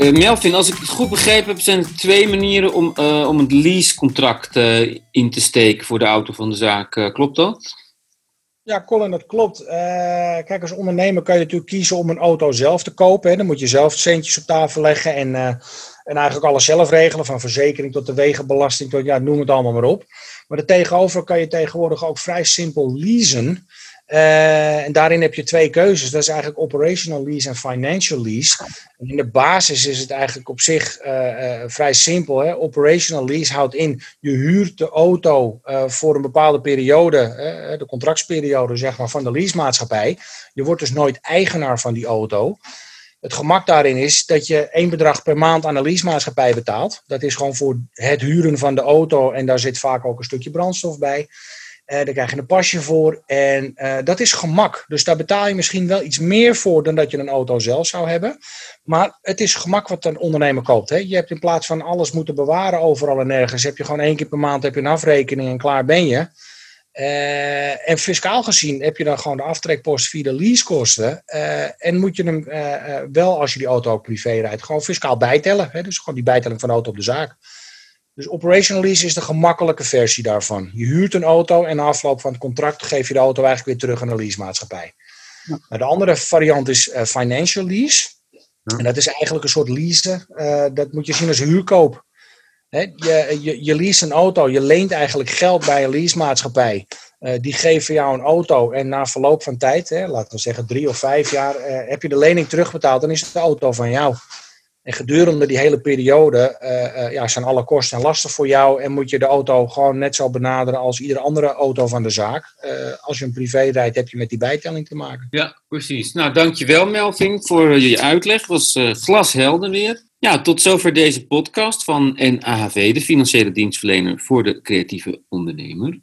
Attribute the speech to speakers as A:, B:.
A: Uh, Melvin, als ik het goed begrepen heb, zijn er twee manieren om, uh, om het leasecontract uh, in te steken voor de auto van de zaak. klopt dat?
B: Ja, Colin, dat klopt. kijk, als ondernemer kan je natuurlijk kiezen om een auto zelf te kopen. Dan moet je zelf centjes op tafel leggen en, en eigenlijk alles zelf regelen. Van verzekering tot de wegenbelasting, tot ja, noem het allemaal maar op. Maar daartegenover kan je tegenwoordig ook vrij simpel leasen. Uh, en daarin heb je twee keuzes. Dat is eigenlijk operational lease en financial lease. In de basis is het eigenlijk op zich uh, uh, vrij simpel. Hè? Operational lease houdt in, je huurt de auto voor een bepaalde periode, de contractsperiode zeg maar, van de leasemaatschappij. Je wordt dus nooit eigenaar van die auto. Het gemak daarin is dat je één bedrag per maand aan de leasemaatschappij betaalt. Dat is gewoon voor het huren van de auto en daar zit vaak ook een stukje brandstof bij. Uh, daar krijg je een pasje voor. En uh, dat is gemak. Dus daar betaal je misschien wel iets meer voor dan dat je een auto zelf zou hebben. Maar het is gemak wat een ondernemer koopt. Hè? Je hebt in plaats van alles moeten bewaren overal en nergens, heb je gewoon één keer per maand heb je een afrekening en klaar ben je. Uh, en fiscaal gezien heb je dan gewoon de aftrekpost via de leasekosten. en moet je hem wel, als je die auto ook privé rijdt, gewoon fiscaal bijtellen. Hè? Dus gewoon die bijtelling van auto op de zaak. Dus operational lease is de gemakkelijke versie daarvan. Je huurt een auto en na afloop van het contract geef je de auto eigenlijk weer terug aan de leasemaatschappij. Ja. De andere variant is uh, financial lease. Ja. En dat is eigenlijk een soort lease. Uh, dat moet je zien als huurkoop. Je, je, je lease een auto, je leent eigenlijk geld bij een leasemaatschappij. Uh, die geven jou een auto en na verloop van tijd, hè, laten we zeggen drie of vijf jaar, heb je de lening terugbetaald, dan is de auto van jou. En gedurende die hele periode uh, uh, ja, zijn alle kosten en lasten voor jou. En moet je de auto gewoon net zo benaderen als iedere andere auto van de zaak. Uh, als je een privé rijdt, heb je met die bijtelling te maken.
A: Ja, precies. Nou, dankjewel Melvin voor je uitleg. Het was glashelder weer. Ja, tot zover deze podcast van NAHV, de financiële dienstverlener voor de creatieve ondernemer.